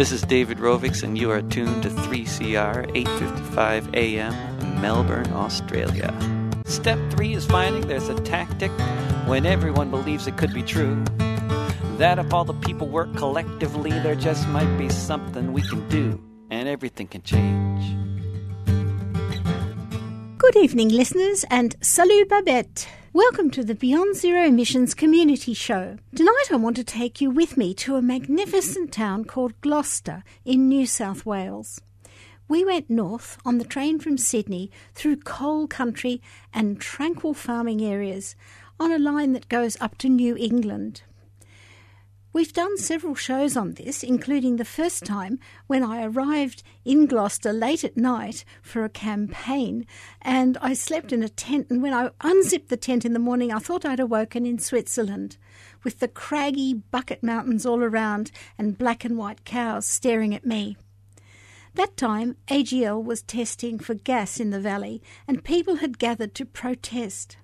This is David Rovics, and you are tuned to 3CR 855 AM, Melbourne, Australia. Step three is finding there's a tactic when everyone believes it could be true. That if all the people work collectively, there just might be something we can do, and everything can change. Good evening, listeners, and salut Babette. Welcome to the Beyond Zero Emissions Community Show. Tonight I want to take you with me to a magnificent town called Gloucester in New South Wales. We went north on the train from Sydney through coal country and tranquil farming areas on a line that goes up to New England. We've done several shows on this, including the first time when I arrived in Gloucester late at night for a campaign and I slept in a tent. And when I unzipped the tent in the morning, I thought I'd awoken in Switzerland with the craggy Buckett mountains all around and black and white cows staring at me. That time, AGL was testing for gas in the valley and people had gathered to protest.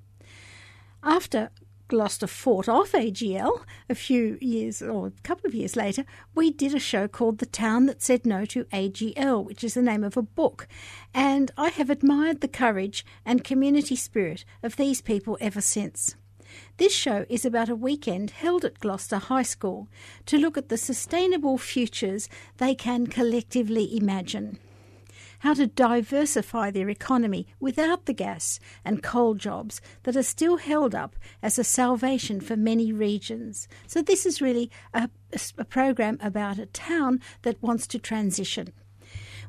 After Gloucester fought off AGL a few years or a couple of years later, we did a show called The Town That Said No to AGL, which is the name of a book. And I have admired the courage and community spirit of these people ever since. This show is about a weekend held at Gloucester High School to look at the sustainable futures they can collectively imagine how to diversify their economy without the gas and coal jobs that are still held up as a salvation for many regions. So, this is really a, a program about a town that wants to transition.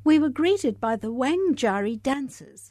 We were greeted by the Wangjarri dancers.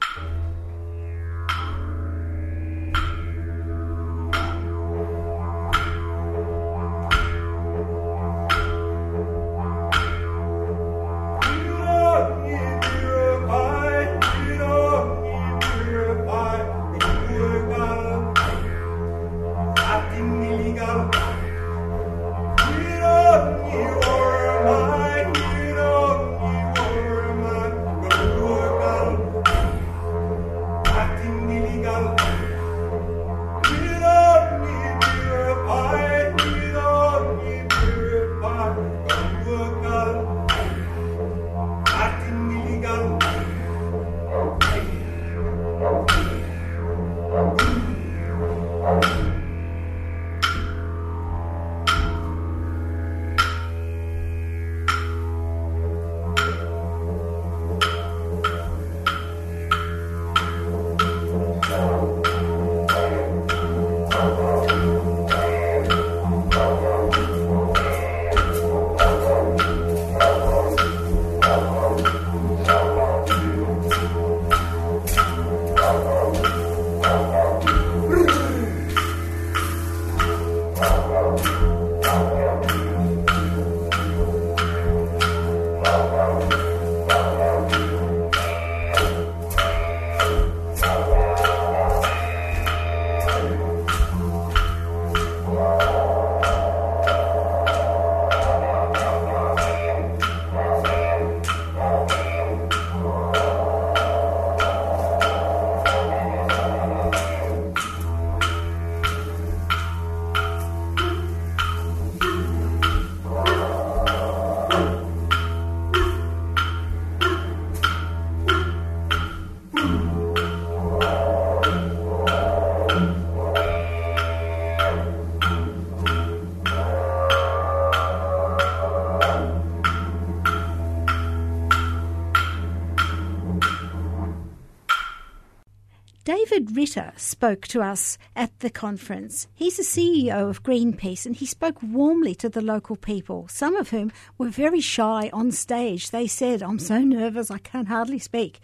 Ritter spoke to us at the conference. He's the CEO of Greenpeace and he spoke warmly to the local people, some of whom were very shy on stage. They said, I'm so nervous, I can hardly speak.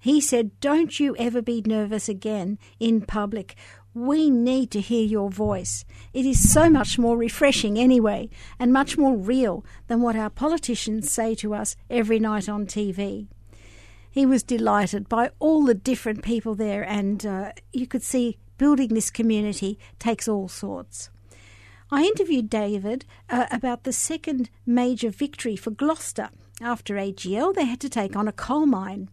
He said, Don't you ever be nervous again in public. We need to hear your voice. It is so much more refreshing anyway, and much more real than what our politicians say to us every night on TV he was delighted by all the different people there, and uh, you could see building this community takes all sorts. I interviewed David uh, about the second major victory for Gloucester. After AGL, they had to take on a coal mine.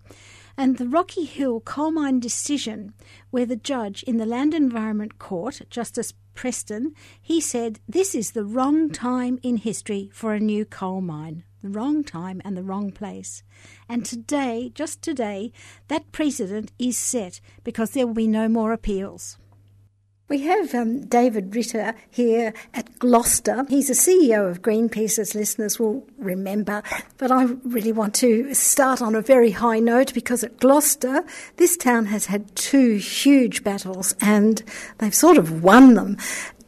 And the Rocky Hill coal mine decision, where the judge in the Land Environment Court, Justice Preston, he said, This is the wrong time in history for a new coal mine. The wrong time, and the wrong place. And today, just today, that precedent is set because there will be no more appeals. We have um, David Ritter here at Gloucester. He's the CEO of Greenpeace, as listeners will remember. But I really want to start on a very high note because at Gloucester, this town has had two huge battles and they've sort of won them.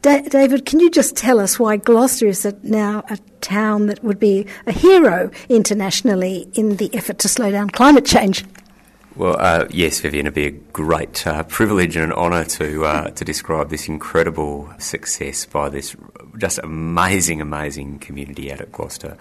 Da- David, can you just tell us why Gloucester is a, now a town that would be a hero internationally in the effort to slow down climate change? Well, uh, yes, Vivian, it'd be a great uh, privilege and an honour to uh, to describe this incredible success by this just amazing, amazing community out at Gloucester.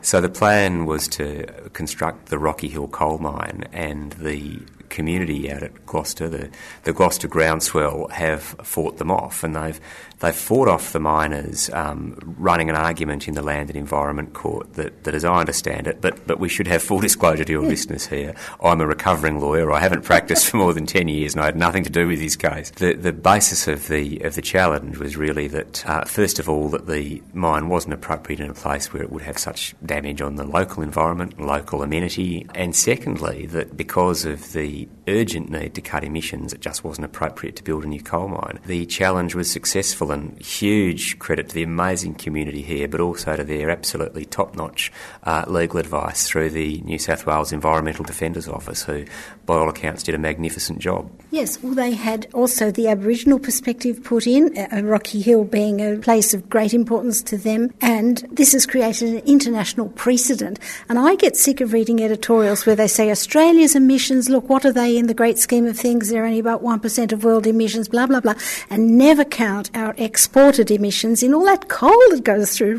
So the plan was to construct the Rocky Hill coal mine, and the community out at Gloucester, the, the Gloucester groundswell, have fought them off, and they've they've fought off the miners, um, running an argument in the Land and Environment Court that, that, as I understand it, but but we should have full disclosure to your listeners here. I'm a recovering lawyer. I haven't practiced for more than ten years, and I had nothing to do with this case. The the basis of the of the challenge was really that uh, first of all that the mine wasn't appropriate in a place where it would have such damage on the local environment, local amenity, and secondly that because of the urgent need to cut emissions, it just wasn't appropriate to build a new coal mine. The challenge was successful huge credit to the amazing community here, but also to their absolutely top notch uh, legal advice through the New South Wales Environmental Defenders Office, who, by all accounts, did a magnificent job. Yes, well, they had also the Aboriginal perspective put in, uh, Rocky Hill being a place of great importance to them, and this has created an international precedent. And I get sick of reading editorials where they say Australia's emissions, look, what are they in the great scheme of things? They're only about 1% of world emissions, blah, blah, blah, and never count our exported emissions in all that coal that goes through.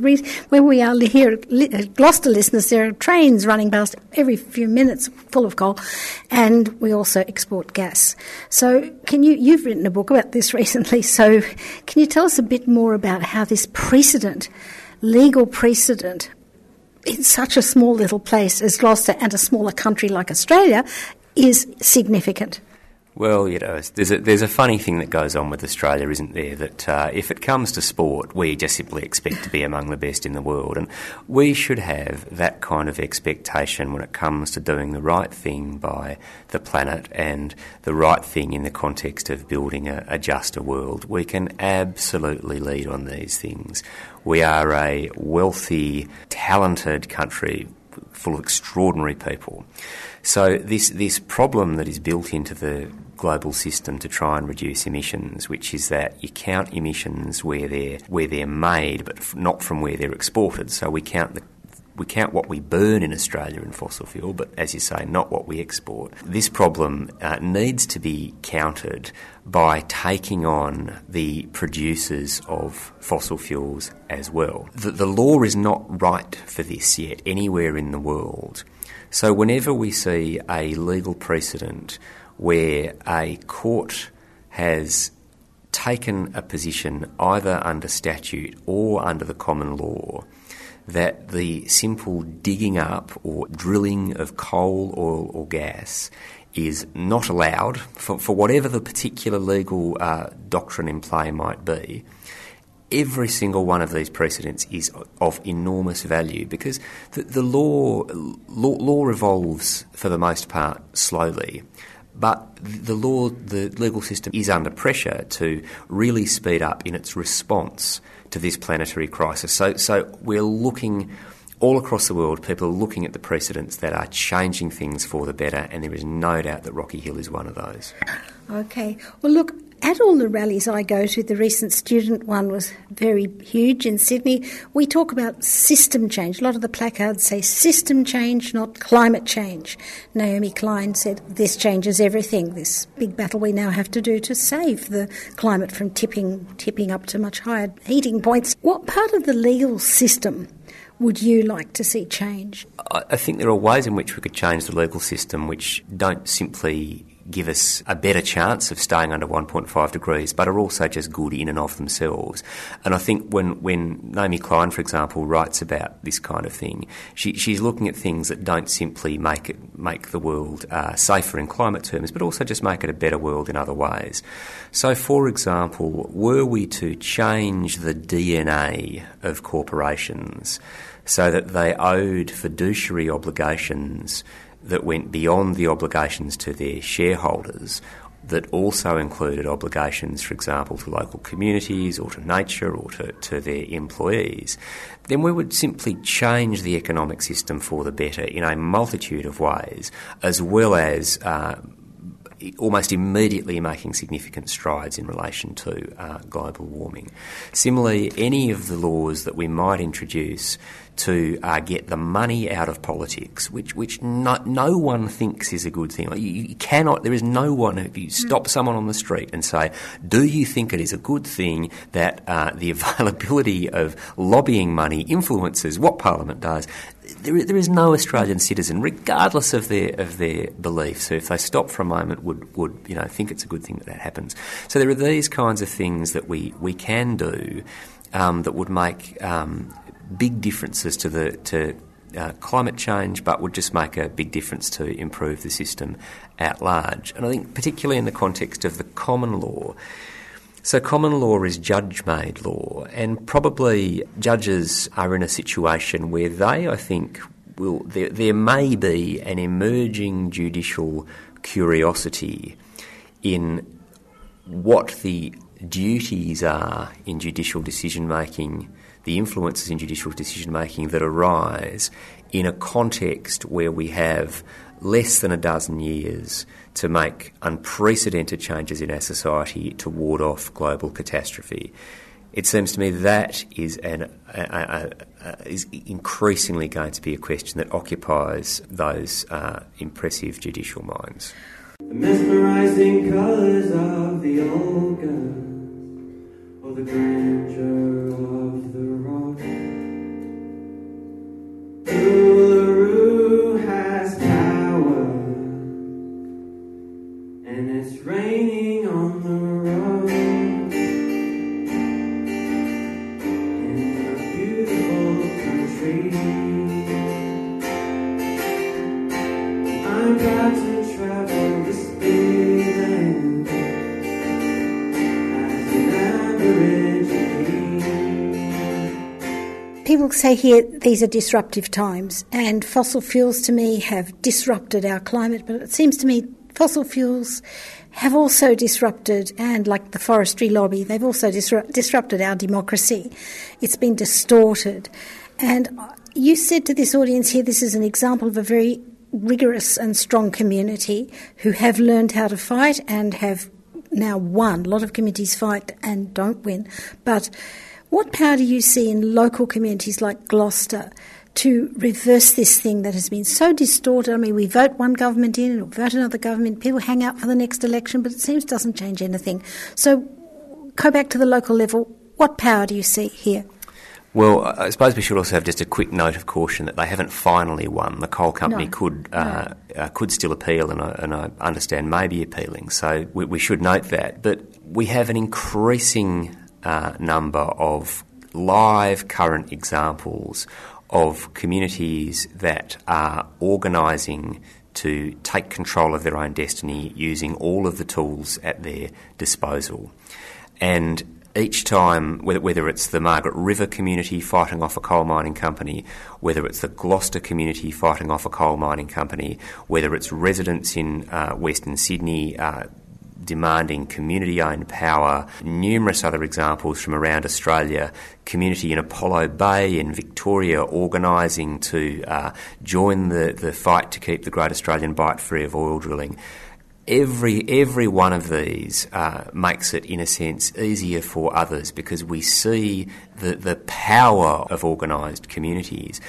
Where we are here at uh, Gloucester listeners, there are trains running past every few minutes full of coal, and we also export gas. So, can you, you've written a book about this recently, so can you tell us a bit more about how this precedent, legal precedent, in such a small little place as Gloucester and a smaller country like Australia is significant. Well, you know, there's a, there's a funny thing that goes on with Australia, isn't there? That uh, if it comes to sport, we just simply expect to be among the best in the world. And we should have that kind of expectation when it comes to doing the right thing by the planet and the right thing in the context of building a, a juster world. We can absolutely lead on these things. We are a wealthy, talented country full of extraordinary people. So this this problem that is built into the global system to try and reduce emissions, which is that you count emissions where they're where they're made, but not from where they're exported. So we count the we count what we burn in Australia in fossil fuel, but as you say, not what we export. This problem uh, needs to be countered by taking on the producers of fossil fuels as well. The, the law is not right for this yet anywhere in the world. So, whenever we see a legal precedent where a court has taken a position either under statute or under the common law that the simple digging up or drilling of coal, oil, or gas is not allowed for, for whatever the particular legal uh, doctrine in play might be, every single one of these precedents is of enormous value because the, the law, law, law evolves for the most part slowly. But the law, the legal system is under pressure to really speed up in its response to this planetary crisis. So, so we're looking all across the world, people are looking at the precedents that are changing things for the better, and there is no doubt that Rocky Hill is one of those. Okay. Well, look, at all the rallies I go to, the recent student one was very huge in Sydney. We talk about system change. A lot of the placards say system change, not climate change. Naomi Klein said this changes everything. This big battle we now have to do to save the climate from tipping tipping up to much higher heating points. What part of the legal system would you like to see change? I think there are ways in which we could change the legal system which don't simply give us a better chance of staying under 1.5 degrees, but are also just good in and of themselves. And I think when, when Naomi Klein, for example, writes about this kind of thing, she, she's looking at things that don't simply make it make the world uh, safer in climate terms, but also just make it a better world in other ways. So, for example, were we to change the DNA of corporations so that they owed fiduciary obligations that went beyond the obligations to their shareholders that also included obligations, for example, to local communities or to nature or to, to their employees, then we would simply change the economic system for the better in a multitude of ways, as well as uh, almost immediately making significant strides in relation to uh, global warming. Similarly, any of the laws that we might introduce to uh, get the money out of politics, which which no, no one thinks is a good thing. Like you, you, cannot. There is no one. If you stop someone on the street and say, "Do you think it is a good thing that uh, the availability of lobbying money influences what Parliament does?" There, there is no Australian citizen, regardless of their of their beliefs, who, if they stop for a moment, would would you know think it's a good thing that that happens. So there are these kinds of things that we we can do. Um, that would make um, big differences to the to uh, climate change, but would just make a big difference to improve the system at large. And I think, particularly in the context of the common law, so common law is judge made law, and probably judges are in a situation where they, I think, will there, there may be an emerging judicial curiosity in what the duties are in judicial decision making the influences in judicial decision making that arise in a context where we have less than a dozen years to make unprecedented changes in our society to ward off global catastrophe. It seems to me that is, an, a, a, a, is increasingly going to be a question that occupies those uh, impressive judicial minds. The mesmerizing colours of the guns, or the grandeur of Uluru has power, and it's raining People say here these are disruptive times, and fossil fuels to me have disrupted our climate, but it seems to me fossil fuels have also disrupted, and like the forestry lobby, they've also disru- disrupted our democracy. It's been distorted. And you said to this audience here, this is an example of a very rigorous and strong community who have learned how to fight and have now won. A lot of communities fight and don't win, but what power do you see in local communities like Gloucester to reverse this thing that has been so distorted? I mean, we vote one government in or vote another government, people hang out for the next election, but it seems it doesn't change anything. So go back to the local level. What power do you see here? Well, I suppose we should also have just a quick note of caution that they haven't finally won. The coal company no, could uh, no. uh, could still appeal, and I, and I understand may be appealing. So we, we should note that. But we have an increasing uh, number of live current examples of communities that are organising to take control of their own destiny using all of the tools at their disposal. And each time, whether, it's the Margaret River community fighting off a coal mining company, whether it's the Gloucester community fighting off a coal mining company, whether it's residents in uh, Western Sydney uh, demanding community owned power, numerous other examples from around Australia, community in Apollo Bay in Victoria organising to uh, join the, the fight to keep the Great Australian Bight free of oil drilling. Every every one of these uh, makes it, in a sense, easier for others because we see the the power of organised communities.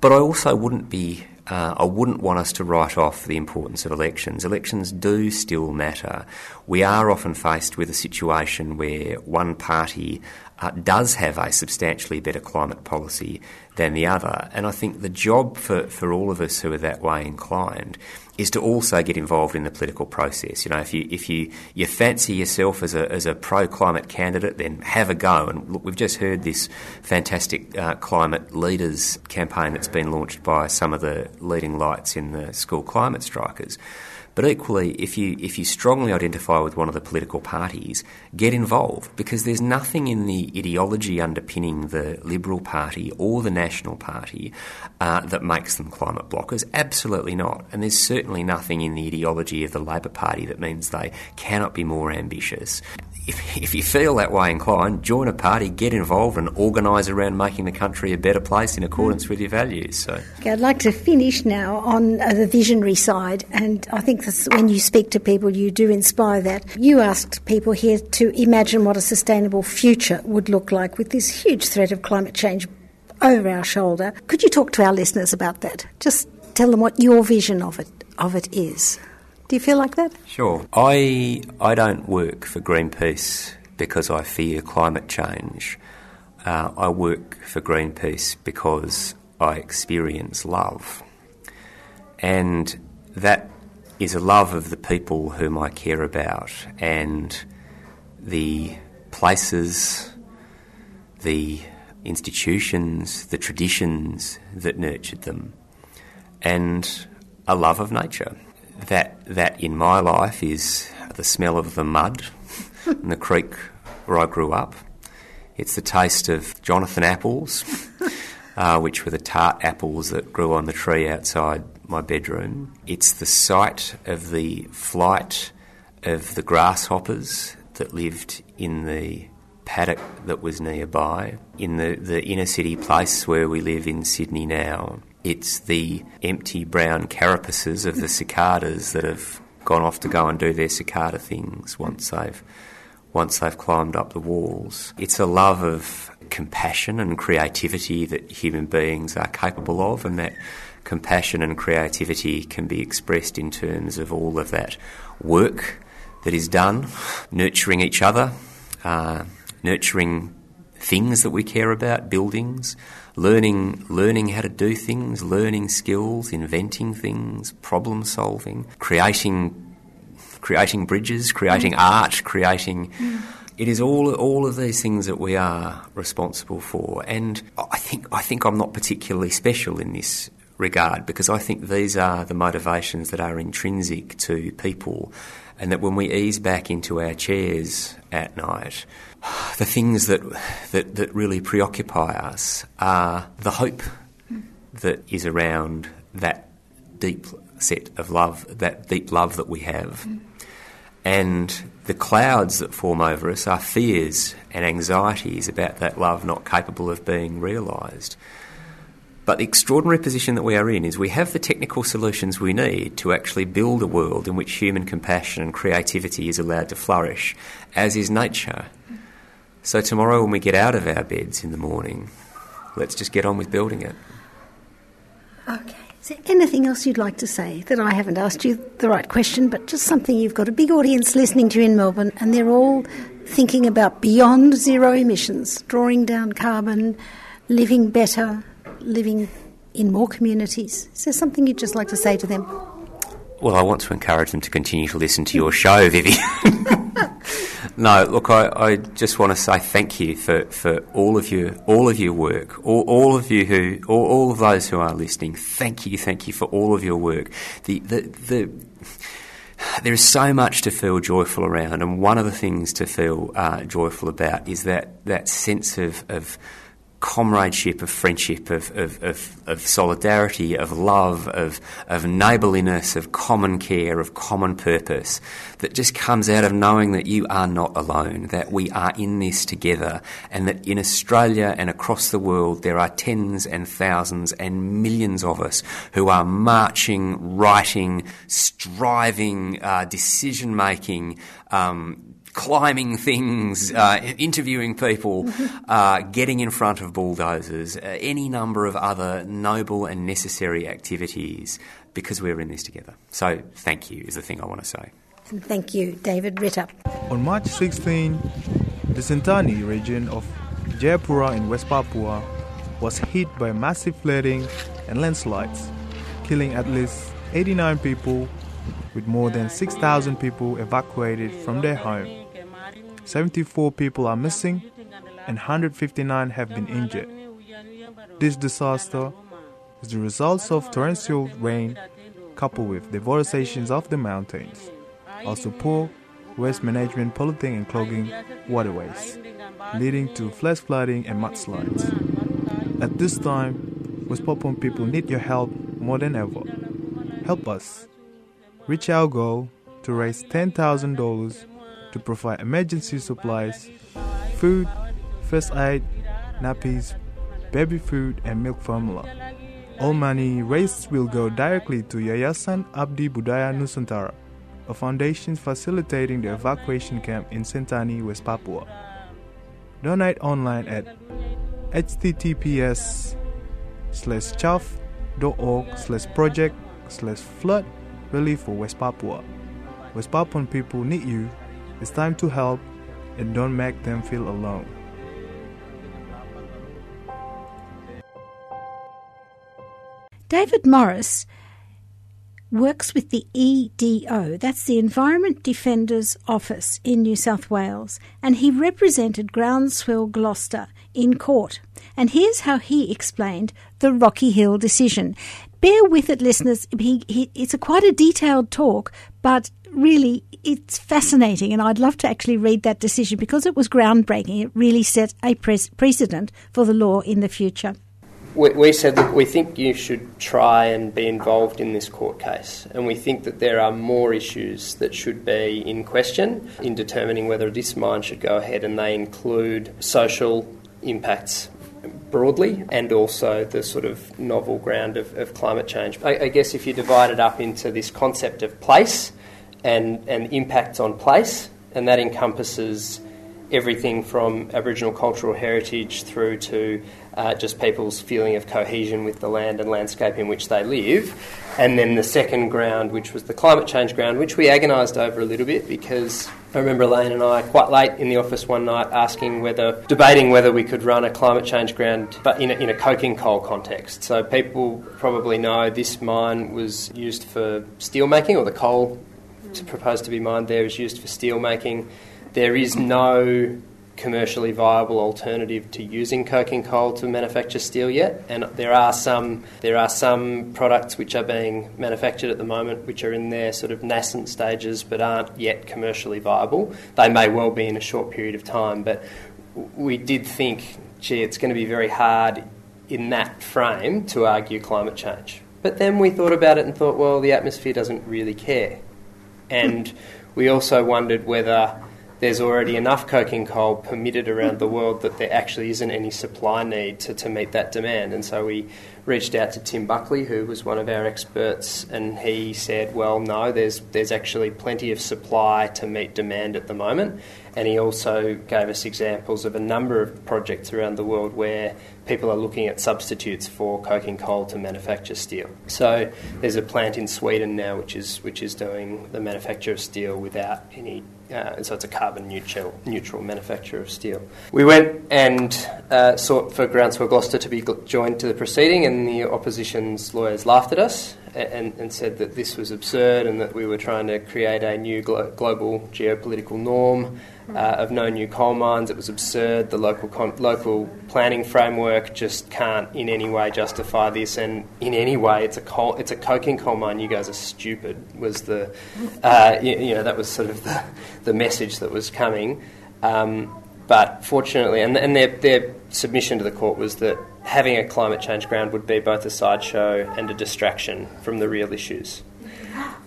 But I also wouldn't be uh, I wouldn't want us to write off the importance of elections. Elections do still matter. We are often faced with a situation where one party uh, does have a substantially better climate policy than the other. And I think the job for, for all of us who are that way inclined is to also get involved in the political process. You know, if you if you, you fancy yourself as a as a pro climate candidate, then have a go. And look, we've just heard this fantastic uh, climate leaders campaign that's been launched by some of the leading lights in the school climate strikers. But equally, if you if you strongly identify with one of the political parties, get involved because there's nothing in the ideology underpinning the Liberal Party or the National Party uh, that makes them climate blockers. Absolutely not. And there's certainly nothing in the ideology of the Labor Party that means they cannot be more ambitious if, if you feel that way inclined, join a party, get involved, and organise around making the country a better place in accordance with your values. So, okay, I'd like to finish now on uh, the visionary side, and I think when you speak to people, you do inspire that. You asked people here to imagine what a sustainable future would look like with this huge threat of climate change over our shoulder. Could you talk to our listeners about that? Just tell them what your vision of it of it is. Do you feel like that? Sure. I I don't work for Greenpeace because I fear climate change. Uh, I work for Greenpeace because I experience love, and that is a love of the people whom I care about and the places, the institutions, the traditions that nurtured them, and a love of nature that that in my life is the smell of the mud in the creek where I grew up. It's the taste of Jonathan apples, uh, which were the tart apples that grew on the tree outside my bedroom. It's the sight of the flight of the grasshoppers that lived in the paddock that was nearby. In the, the inner city place where we live in Sydney now, it's the empty brown carapaces of the cicadas that have gone off to go and do their cicada things once they've once they've climbed up the walls. It's a love of compassion and creativity that human beings are capable of, and that compassion and creativity can be expressed in terms of all of that work that is done, nurturing each other, uh, nurturing things that we care about, buildings, learning learning how to do things, learning skills, inventing things, problem solving, creating creating bridges, creating mm. art, creating mm. it is all all of these things that we are responsible for. And I think I think I'm not particularly special in this regard because I think these are the motivations that are intrinsic to people and that when we ease back into our chairs at night the things that, that, that really preoccupy us are the hope that is around that deep set of love, that deep love that we have. And the clouds that form over us are fears and anxieties about that love not capable of being realised. But the extraordinary position that we are in is we have the technical solutions we need to actually build a world in which human compassion and creativity is allowed to flourish, as is nature. So tomorrow, when we get out of our beds in the morning, let's just get on with building it. Okay. Is there anything else you'd like to say that I haven't asked you the right question, but just something you've got a big audience listening to in Melbourne, and they're all thinking about beyond zero emissions, drawing down carbon, living better, living in more communities. Is there something you'd just like to say to them? Well, I want to encourage them to continue to listen to your show, Vivian. no, look, I, I, just want to say thank you for, for all of your all of your work, all, all of you who, all, all of those who are listening. Thank you, thank you for all of your work. The the the there is so much to feel joyful around, and one of the things to feel uh, joyful about is that that sense of of comradeship, of friendship, of, of, of, of, solidarity, of love, of, of neighbourliness, of common care, of common purpose that just comes out of knowing that you are not alone, that we are in this together, and that in Australia and across the world there are tens and thousands and millions of us who are marching, writing, striving, uh, decision making, um, climbing things, uh, interviewing people, uh, getting in front of bulldozers, uh, any number of other noble and necessary activities because we're in this together. So, thank you is the thing I want to say. And thank you, David Ritter. On March 16, the Sentani region of Jayapura in West Papua was hit by massive flooding and landslides, killing at least 89 people, with more than 6,000 people evacuated from their home. 74 people are missing and 159 have been injured. This disaster is the result of torrential rain coupled with deforestation of the mountains, also poor waste management polluting and clogging waterways, leading to flash flooding and mudslides. At this time, West Papuan people need your help more than ever. Help us reach our goal to raise $10,000 to provide emergency supplies, food, first aid, nappies, baby food, and milk formula. All money raised will go directly to Yayasan Abdi Budaya Nusantara, a foundation facilitating the evacuation camp in Sentani, West Papua. Donate online at https slash chuffed.org slash project slash flood relief for West Papua. West Papuan people need you. It's time to help and don't make them feel alone. David Morris works with the EDO, that's the Environment Defenders Office in New South Wales, and he represented Groundswell Gloucester in court. And here's how he explained the Rocky Hill decision. Bear with it, listeners. He, he, it's a quite a detailed talk, but really it's fascinating, and I'd love to actually read that decision because it was groundbreaking. It really set a precedent for the law in the future we, we said that we think you should try and be involved in this court case, and we think that there are more issues that should be in question in determining whether this mine should go ahead, and they include social impacts broadly and also the sort of novel ground of, of climate change. I, I, guess if you divide it up into this concept of place and, and impacts on place, and that encompasses everything from Aboriginal cultural heritage through to uh, just people's feeling of cohesion with the land and landscape in which they live. And then the second ground, which was the climate change ground, which we agonised over a little bit because I remember Elaine and I quite late in the office one night asking whether, debating whether we could run a climate change ground, but in a, in a coking coal context. So people probably know this mine was used for steel making, or the coal proposed to be mined there is used for steel making. There is no commercially viable alternative to using coking coal to manufacture steel yet, and there are some there are some products which are being manufactured at the moment which are in their sort of nascent stages but aren't yet commercially viable. They may well be in a short period of time, but we did think, gee, it's going to be very hard in that frame to argue climate change. But then we thought about it and thought, well, the atmosphere doesn't really care, and we also wondered whether there's already enough coking coal permitted around the world that there actually isn't any supply need to, to meet that demand. And so we reached out to Tim Buckley, who was one of our experts, and he said, well, no, there's, there's actually plenty of supply to meet demand at the moment. And he also gave us examples of a number of projects around the world where people are looking at substitutes for coking coal to manufacture steel. So there's a plant in Sweden now which is which is doing the manufacture of steel without any. Uh, so it's a carbon neutral neutral manufacture of steel. We went and uh, sought for Groundswell Gloucester to be joined to the proceeding, and the opposition's lawyers laughed at us and, and, said that this was absurd and that we were trying to create a new glo- global geopolitical norm uh, of no new coal mines. It was absurd. The local con- local planning framework just can't in any way justify this, and in any way, it's a coal, it's a coking coal mine. You guys are stupid. Was the uh, you, you, know that was sort of the, the message that was coming. Um, but fortunately, and, and their, their submission to the court was that having a climate change ground would be both a sideshow and a distraction from the real issues.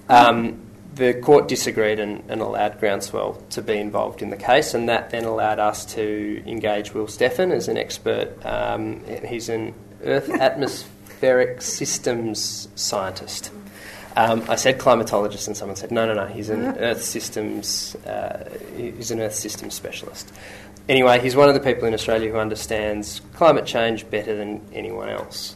Um, the court disagreed and, and, allowed Groundswell to be involved in the case, and that then allowed us to engage Will Steffen as an expert. Um, he's an Earth atmospheric systems scientist. Um, I said climatologist, and someone said, no, no, no, he's an Earth systems, uh, he's an Earth systems specialist. Anyway, he's one of the people in Australia who understands climate change better than anyone else.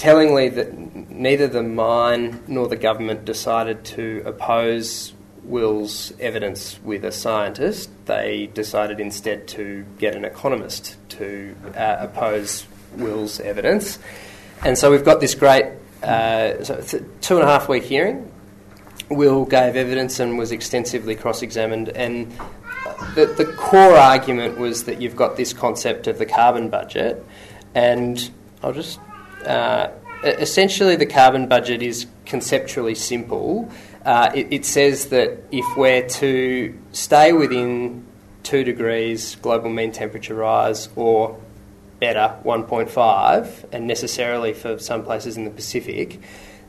Tellingly, that neither the mine nor the government decided to oppose Will's evidence with a scientist. They decided instead to get an economist to uh, oppose Will's evidence. And so we've got this great uh, so two and a half week hearing. Will gave evidence and was extensively cross examined. And the, the core argument was that you've got this concept of the carbon budget. And I'll just uh, essentially, the carbon budget is conceptually simple. Uh, it, it, says that if we're to stay within two degrees global mean temperature rise or better 1.5, and necessarily for some places in the Pacific,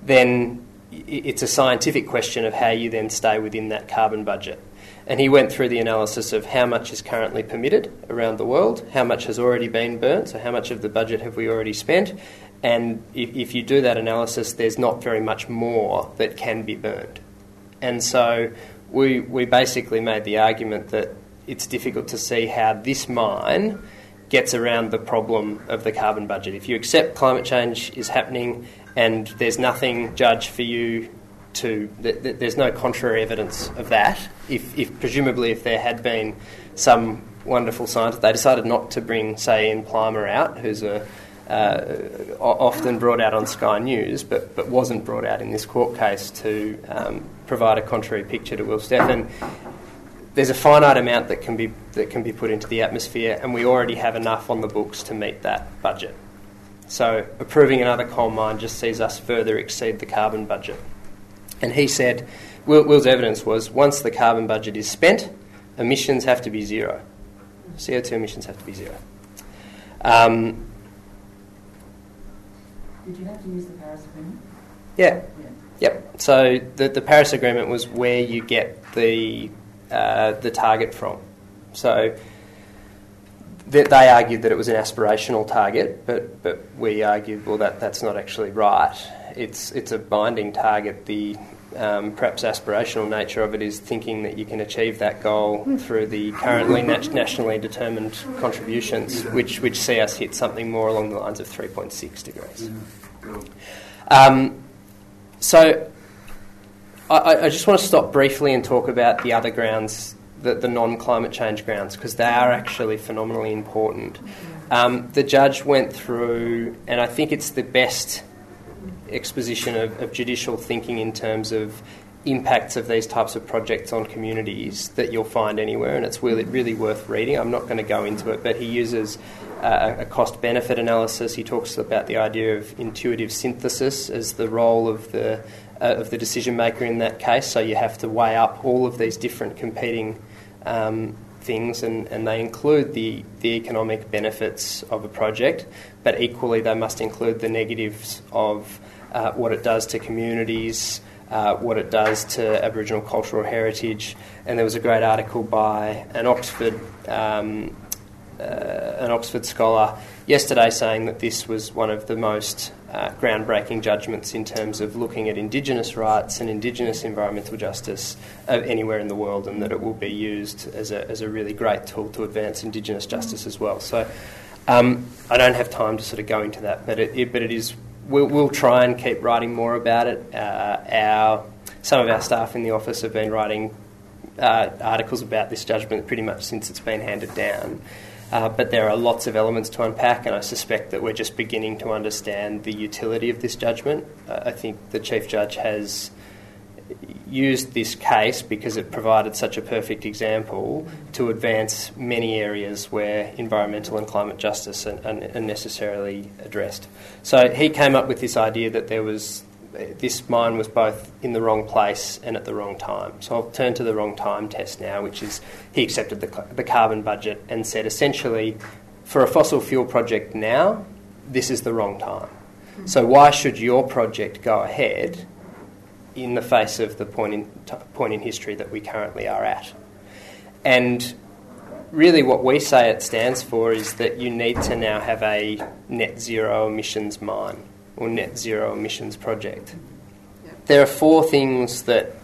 then it's a scientific question of how you then stay within that carbon budget. And he went through the analysis of how much is currently permitted around the world, how much has already been burnt, so how much of the budget have we already spent, and if, if you do that analysis, there's not very much more that can be burned. And so we, we basically made the argument that it's difficult to see how this mine gets around the problem of the carbon budget. If you accept climate change is happening and there's nothing, Judge, for you to, th- th- there's no contrary evidence of that. If, if presumably if there had been some wonderful scientist, they decided not to bring, say, Ian Plimer out, who's a uh, often brought out on Sky News, but, but wasn't brought out in this court case to um, provide a contrary picture to Will. And there's a finite amount that can be that can be put into the atmosphere, and we already have enough on the books to meet that budget. So approving another coal mine just sees us further exceed the carbon budget. And he said, Will, Will's evidence was once the carbon budget is spent, emissions have to be zero. CO2 emissions have to be zero. Um, did you have to use the Paris Agreement? Yeah. yeah. Yep. So the, the Paris Agreement was where you get the uh, the target from. So they, they argued that it was an aspirational target, but but we argued well that that's not actually right. It's it's a binding target. The um, perhaps aspirational nature of it is thinking that you can achieve that goal through the currently nat- nationally determined contributions, which, which see us hit something more along the lines of 3.6 degrees. Um, so I, I, just want to stop briefly and talk about the other grounds, the, the non climate change grounds, because they are actually phenomenally important. Um, the judge went through, and I think it's the best exposition of, of judicial thinking in terms of impacts of these types of projects on communities that you'll find anywhere, and it's really, really worth reading. I'm not going to go into it, but he uses uh, a cost benefit analysis. He talks about the idea of intuitive synthesis as the role of the, uh, of the decision maker in that case. So you have to weigh up all of these different competing um, things, and, and they include the, the economic benefits of a project, but equally they must include the negatives of uh, what it does to communities, uh, what it does to Aboriginal cultural heritage. And there was a great article by an Oxford um, uh, an Oxford scholar yesterday saying that this was one of the most uh, groundbreaking judgments in terms of looking at Indigenous rights and Indigenous environmental justice anywhere in the world, and that it will be used as a, as a really great tool to advance Indigenous justice as well. So um, I don't have time to sort of go into that, but it, it but it is we'll, we'll try and keep writing more about it. Uh, our some of our staff in the office have been writing uh, articles about this judgment pretty much since it's been handed down. Uh, but there are lots of elements to unpack, and I suspect that we're just beginning to understand the utility of this judgment. Uh, I think the Chief Judge has used this case because it provided such a perfect example to advance many areas where environmental and climate justice are, are, necessarily addressed. So he came up with this idea that there was this mine was both in the wrong place and at the wrong time. So I'll turn to the wrong time test now, which is he accepted the, the carbon budget and said essentially for a fossil fuel project now, this is the wrong time. So why should your project go ahead in the face of the point in, t- point in history that we currently are at. And really, what we say it stands for is that you need to now have a net zero emissions mine or net zero emissions project. there are four things that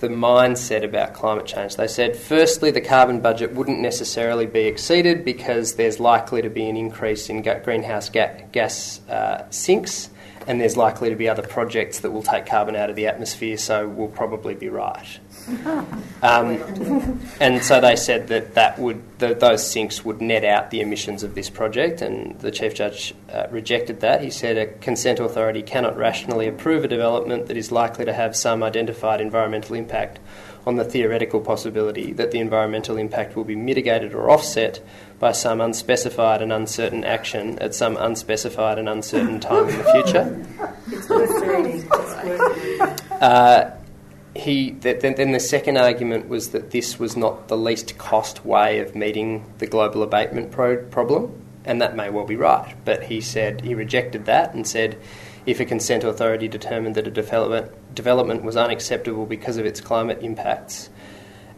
the mine said about climate change. They said, firstly, the carbon budget wouldn't necessarily be exceeded because there's likely to be an increase in greenhouse ga- gas uh, sinks, and there's likely to be other projects that will take carbon out of the atmosphere, so we'll probably be right. Um, and so they said that that would the, those sinks would net out the emissions of this project, and the chief judge uh, rejected that. He said a consent authority cannot rationally approve a development that is likely to have some identified environmental impact on the theoretical possibility that the environmental impact will be mitigated or offset by some unspecified and uncertain action at some unspecified and uncertain time in the future. It's worth reading. It's worth reading. Uh, he then, then the second argument was that this was not the least cost way of meeting the global abatement pro- problem, and that may well be right. But he said he rejected that and said if a consent authority determined that a development development was unacceptable because of its climate impacts.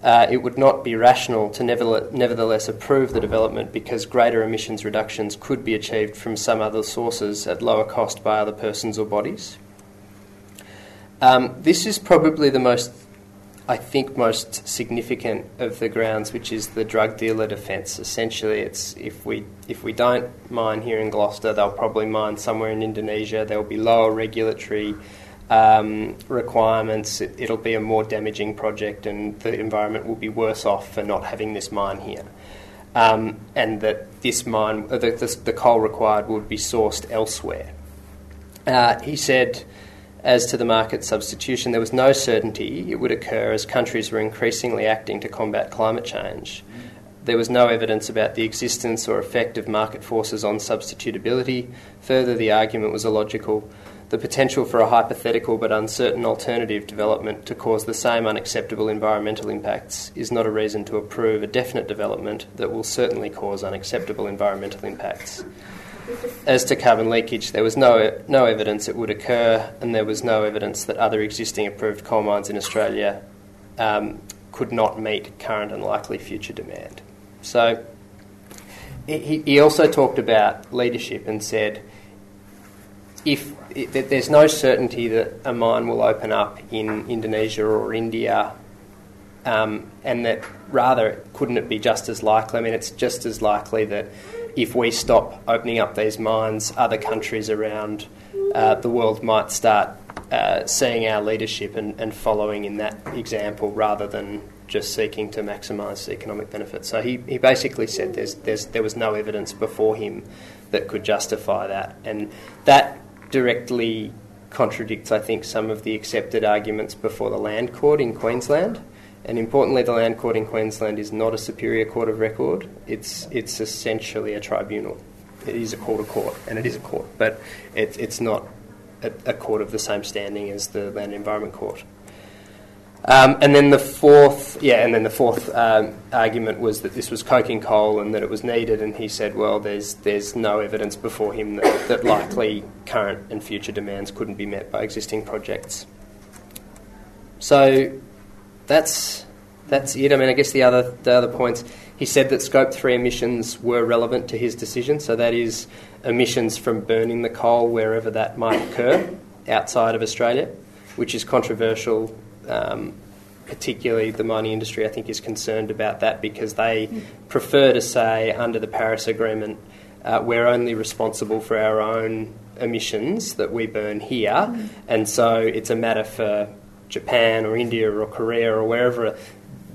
Uh, it would not be rational to nevertheless approve the development because greater emissions reductions could be achieved from some other sources at lower cost by other persons or bodies. Um, this is probably the most, I think, most significant of the grounds, which is the drug dealer defence. Essentially, it's if we if we don't mine here in Gloucester, they'll probably mine somewhere in Indonesia. There will be lower regulatory um, requirements. It, will be a more damaging project, and the environment will be worse off for not having this mine here. Um, and that this mine, uh, the, the, the, coal required, would be sourced elsewhere. Uh, he said as to the market substitution, there was no certainty it would occur as countries were increasingly acting to combat climate change. There was no evidence about the existence or effect of market forces on substitutability. Further, the argument was illogical. The potential for a hypothetical but uncertain alternative development to cause the same unacceptable environmental impacts is not a reason to approve a definite development that will certainly cause unacceptable environmental impacts. As to carbon leakage, there was no, no evidence it would occur, and there was no evidence that other existing approved coal mines in Australia um, could not meet current and likely future demand. So he, he also talked about leadership and said if it, there's no certainty that a mine will open up in Indonesia or India, um, and that rather couldn't it be just as likely? I mean, it's just as likely that if we stop opening up these mines, other countries around uh, the world might start uh, seeing our leadership and, and, following in that example rather than just seeking to maximise economic benefit. So he, he basically said there's, there's, there was no evidence before him that could justify that. And that directly contradicts, I think, some of the accepted arguments before the Land Court in Queensland. And importantly, the Land Court in Queensland is not a superior court of record. It's it's essentially a tribunal. It is a court of court, and it is a court, but it, it's not a, a, court of the same standing as the Land Environment Court. Um, and then the fourth, yeah, and then the fourth um, argument was that this was coking coal and that it was needed. And he said, well, there's there's no evidence before him that, that likely current and future demands couldn't be met by existing projects. So that's that's it. I mean, I guess the other the other points. He said that scope three emissions were relevant to his decision. So that is emissions from burning the coal wherever that might occur outside of Australia, which is controversial. Um, particularly the mining industry, I think, is concerned about that because they prefer to say under the Paris Agreement, uh, we're only responsible for our own emissions that we burn here, mm. and so it's a matter for Japan or India or Korea or wherever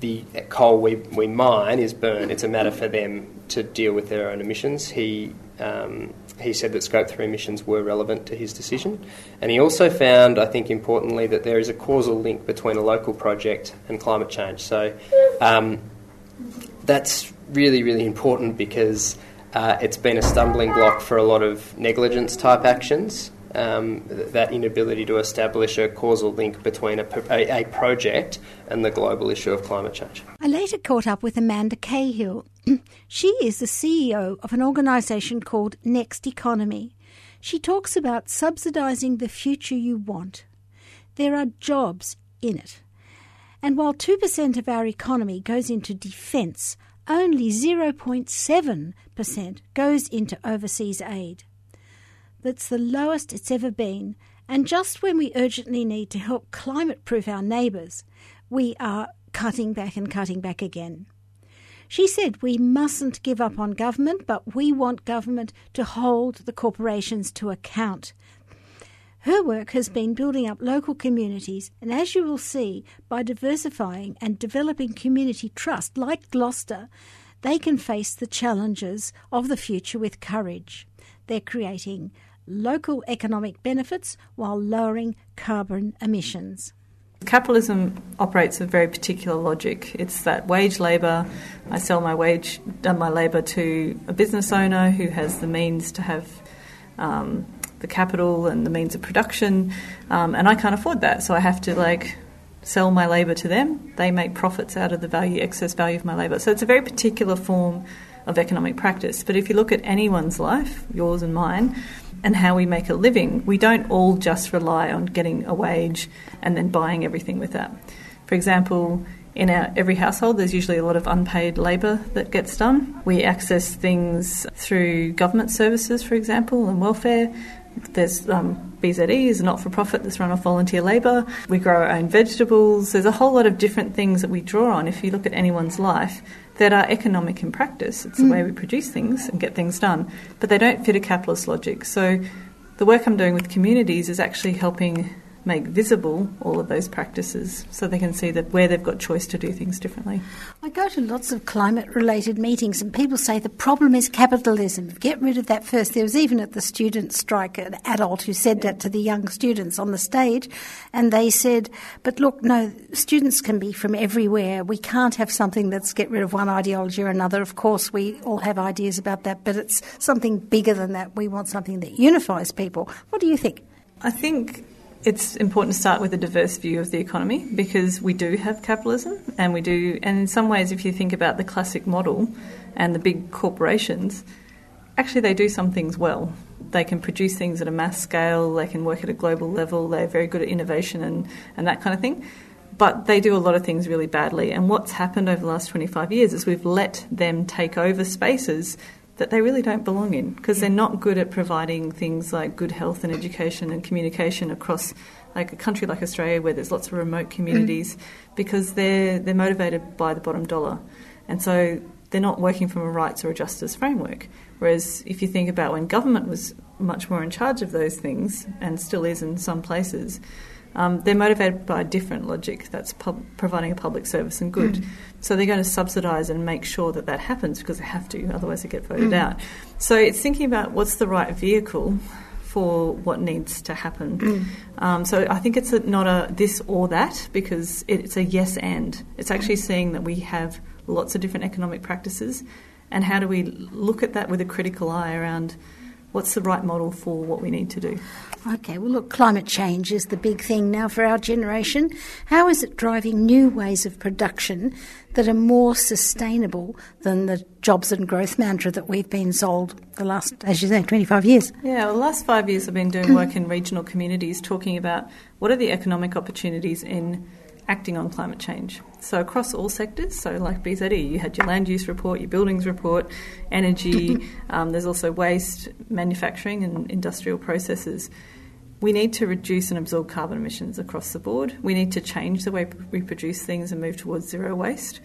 the coal we, we mine is burned, it's a matter for them to deal with their own emissions. He, um, he said that Scope 3 emissions were relevant to his decision. And he also found, I think importantly, that there is a causal link between a local project and climate change. So um, that's really, really important because uh, it's been a stumbling block for a lot of negligence type actions um, that inability to establish a causal link between a, a, a, project and the global issue of climate change. I later caught up with Amanda Cahill. she is the CEO of an organisation called Next Economy. She talks about subsidising the future you want. There are jobs in it. And while 2% of our economy goes into defence, only 0.7% goes into overseas aid. That's the lowest it's ever been, And just when we urgently need to help climate proof our neighbours, we are cutting back and cutting back again. She said we mustn't give up on government, but we want government to hold the corporations to account. Her work has been building up local communities, and as you will see, by diversifying and developing community trust like Gloucester, they can face the challenges of the future with courage. They're creating local economic benefits while lowering carbon emissions. Capitalism operates a very particular logic. It's that wage labour. I sell my wage, done my labour to a business owner who has the means to have um, the capital and the means of production, um, and I can't afford that, so I have to like sell my labour to them. They make profits out of the value, excess value of my labour. So it's a very particular form of economic practice. But if you look at anyone's life, yours and mine, and how we make a living, we don't all just rely on getting a wage and then buying everything with that. For example, in our, every household, there's usually a lot of unpaid labour that gets done. We access things through government services, for example, and welfare. There's um, BZE is a not for profit that's run off volunteer labour. We grow our own vegetables. There's a whole lot of different things that we draw on if you look at anyone's life that are economic in practice. It's the mm. way we produce things and get things done, but they don't fit a capitalist logic. So the work I'm doing with communities is actually helping make visible all of those practices so they can see that where they've got choice to do things differently. I go to lots of climate related meetings and people say the problem is capitalism. Get rid of that first. There was even at the student strike an adult who said that to the young students on the stage and they said, but look, no, students can be from everywhere. We can't have something that's get rid of one ideology or another. Of course, we all have ideas about that, but it's something bigger than that. We want something that unifies people. What do you think? I think it's important to start with a diverse view of the economy because we do have capitalism and we do, and in some ways, if you think about the classic model and the big corporations, actually they do some things well. They can produce things at a mass scale, they can work at a global level, they're very good at innovation and, and that kind of thing. But they do a lot of things really badly. And what's happened over the last 25 years is we've let them take over spaces that they really don't belong in because they're not good at providing things like good health and education and communication across like a country like Australia where there's lots of remote communities mm. because they're they're motivated by the bottom dollar. And so they're not working from a rights or a justice framework. Whereas if you think about when government was much more in charge of those things and still is in some places um, they're motivated by a different logic that's pub- providing a public service and good. Mm. So they're going to subsidise and make sure that that happens because they have to, otherwise they get voted mm. out. So it's thinking about what's the right vehicle for what needs to happen. Mm. Um, so I think it's a, not a this or that because it's a yes and. It's actually seeing that we have lots of different economic practices and how do we look at that with a critical eye around what's the right model for what we need to do. Okay, well, look, climate change is the big thing now for our generation. How is it driving new ways of production that are more sustainable than the jobs and growth mantra that we've been sold the last, as you say, 25 years? Yeah, well, the last five years I've been doing work in regional communities talking about what are the economic opportunities in acting on climate change. So across all sectors, so like BZE, you had your land use report, your buildings report, energy. um, there's also waste, manufacturing, and industrial processes. We need to reduce and absorb carbon emissions across the board. We need to change the way we produce things and move towards zero waste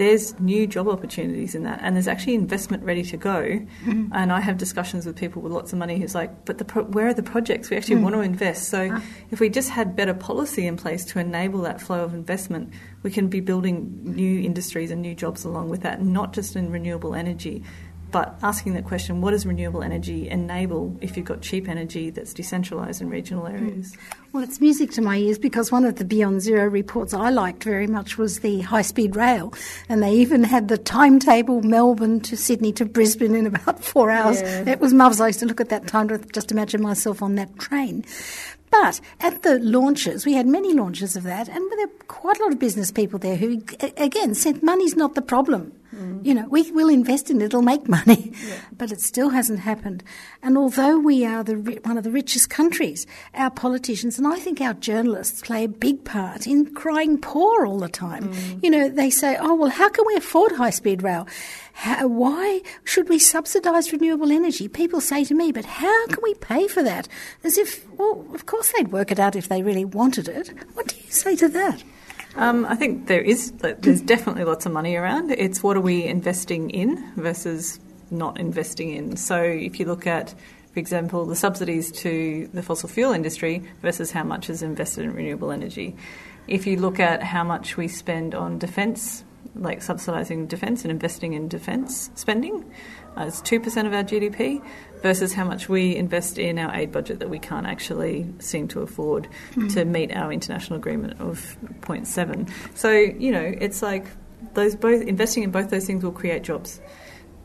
there's new job opportunities in that, and there's actually investment ready to go. Mm-hmm. And I have discussions with people with lots of money who's like, but pro- where are the projects we actually mm. want to invest? So ah. if we just had better policy in place to enable that flow of investment, we can be building new industries and new jobs along with that, not just in renewable energy, but asking that question what does renewable energy enable if you've got cheap energy that's decentralised in regional hmm. areas? Well, it's music to my ears because one of the Beyond Zero reports I liked very much was the high speed rail. And they even had the timetable Melbourne to Sydney to Brisbane in about four hours. Yeah. It was marvellous. I used to look at that time to just imagine myself on that train. But at the launches, we had many launches of that, and there were quite a lot of business people there who, again, said money's not the problem Mm. You know, we will invest in it; it'll make money, yeah. but it still hasn't happened. And although we are the one of the richest countries, our politicians and I think our journalists play a big part in crying poor all the time. Mm. You know, they say, "Oh well, how can we afford high speed rail?" How, why should we subsidise renewable energy? People say to me, but how can we pay for that? As if, well, of course they'd work it out if they really wanted it. What do you say to that? Um, I think there is there's definitely lots of money around. It's what are we investing in versus not investing in. So if you look at, for example, the subsidies to the fossil fuel industry versus how much is invested in renewable energy. If you look at how much we spend on defence, like subsidising defence and investing in defence spending, uh, it's 2% of our GDP versus how much we invest in our aid budget that we can't actually seem to afford mm. to meet our international agreement of 0.7. So, you know, it's like those both investing in both those things will create jobs.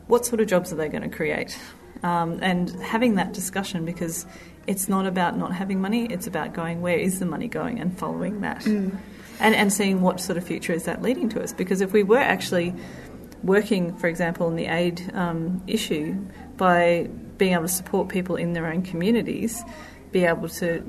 What sort of jobs are they going to create? Um, and having that discussion because it's not about not having money, it's about going where is the money going and following that. Mm. And, and seeing what sort of future is that leading to us. Because if we were actually working, for example, in the aid um, issue by being able to support people in their own communities, be able to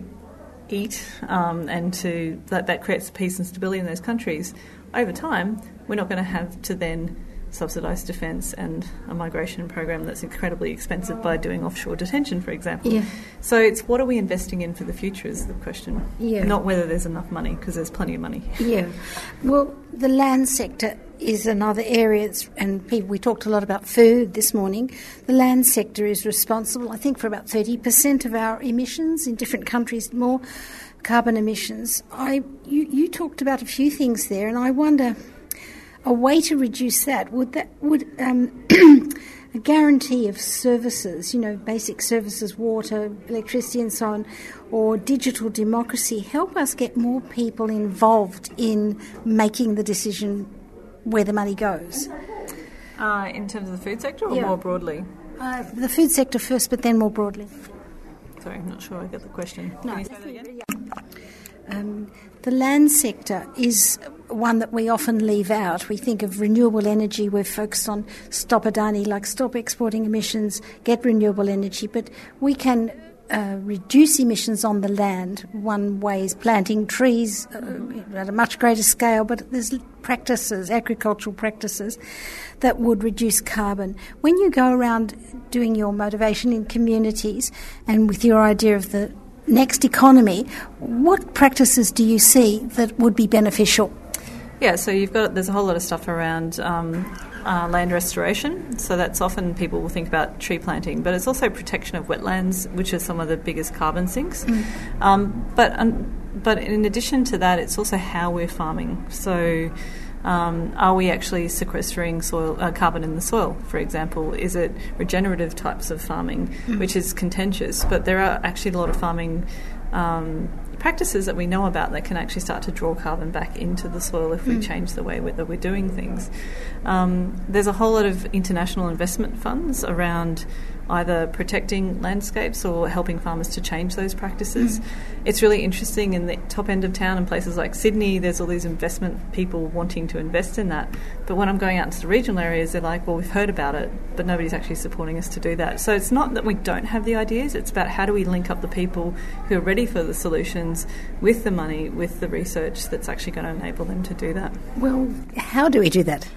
eat, um, and to that, that creates peace and stability in those countries. Over time, we're not going to have to then subsidise defence and a migration program that's incredibly expensive by doing offshore detention, for example. Yeah. So it's what are we investing in for the future is the question. Yeah. Not whether there's enough money, because there's plenty of money. Yeah. Well, the land sector is another area, and people, we talked a lot about food this morning. The land sector is responsible, I think, for about 30% of our emissions in different countries, more carbon emissions. I, you, you talked about a few things there, and I wonder a way to reduce that would that would um, a guarantee of services, you know, basic services, water, electricity, and so on, or digital democracy help us get more people involved in making the decision where the money goes. Uh, in terms of the food sector, or yeah. more broadly? Uh, the food sector first, but then more broadly. Sorry, I'm not sure I get the question. No. Can you say that again? Um, the land sector is one that we often leave out. We think of renewable energy, we're focused on stop Adani, like stop exporting emissions, get renewable energy, but we can uh, reduce emissions on the land. One way is planting trees uh, at a much greater scale, but there's practices, agricultural practices, that would reduce carbon. When you go around doing your motivation in communities and with your idea of the next economy, what practices do you see that would be beneficial? Yeah, so you've got there's a whole lot of stuff around um, uh, land restoration. So that's often people will think about tree planting, but it's also protection of wetlands, which are some of the biggest carbon sinks. Mm. Um, but um, but in addition to that, it's also how we're farming. So. Um, are we actually sequestering soil uh, carbon in the soil? For example, is it regenerative types of farming, mm. which is contentious? But there are actually a lot of farming um, practices that we know about that can actually start to draw carbon back into the soil if we mm. change the way that we're doing things. Um, there's a whole lot of international investment funds around either protecting landscapes or helping farmers to change those practices. Mm. It's really interesting in the top end of town and places like Sydney, there's all these investment people wanting to invest in that. But when I'm going out into the regional areas, they're like, well, we've heard about it, but nobody's actually supporting us to do that. So it's not that we don't have the ideas, it's about how do we link up the people who are ready for the solutions with the money, with the research that's actually going to enable them to do that. Well, how do we do that?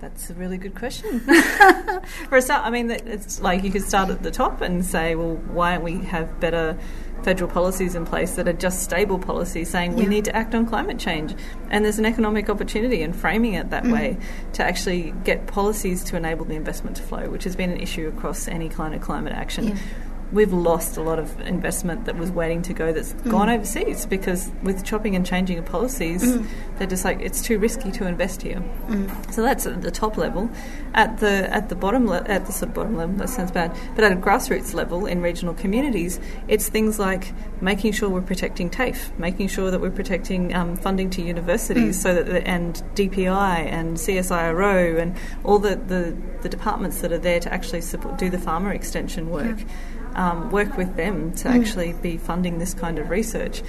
That's a really good question. For a start, I mean, it's like you could start at the top and say, well, why don't we have better federal policies in place that are just stable policies saying yeah. we need to act on climate change? And there's an economic opportunity in framing it that mm. way to actually get policies to enable the investment to flow, which has been an issue across any kind of climate action. Yeah we've lost a lot of investment that was waiting to go that's mm. gone overseas because with chopping and changing of policies, mm. they're just like it's too risky to invest here. Mm. So that's at the top level. At the at the bottom le- at the sort of bottom level, that sounds bad, but at a grassroots level in regional communities, it's things like making sure we're protecting TAFE, making sure that we're protecting um, funding to universities, mm. so that the, and DPI and CSIRO and all the, the, the departments that are there to actually support, do the farmer extension work. Yeah um, work with them to mm. actually be funding this kind of research.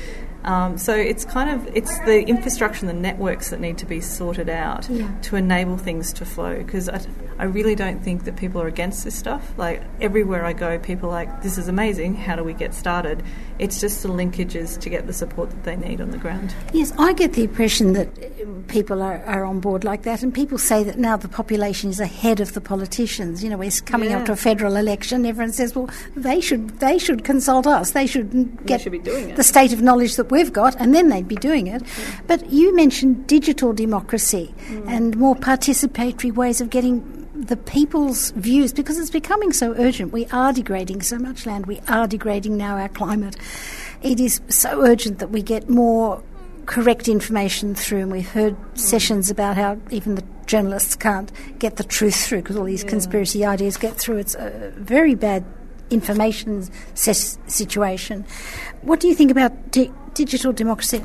Um, so it's kind of it's the infrastructure and the networks that need to be sorted out Yeah. to enable things to flow. Because I, I really don't think that people are against this stuff. Like everywhere I go, people are like this is amazing. How do we get started? It's just the linkages to get the support that they need on the ground. Yes, I get the impression that uh, people are, are on board like that, and people say that now the population is ahead of the politicians. You know, we're coming up to a federal election. Everyone says, "Well, they should they should consult us. They should get should be doing the state of knowledge that we've got, and then they'd be doing it." But you mentioned digital democracy Mm. and more participatory ways of getting the people's views because it's becoming so urgent. We are degrading so much land. We are degrading now our climate. It is so urgent that we get more correct information through, and we've heard sessions about how even the journalists can't get the truth through because all these conspiracy ideas get through. It's a very bad information situation. What do you think about di- digital democracy?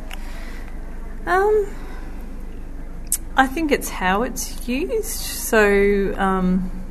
Um, I think it's how it's used. So um,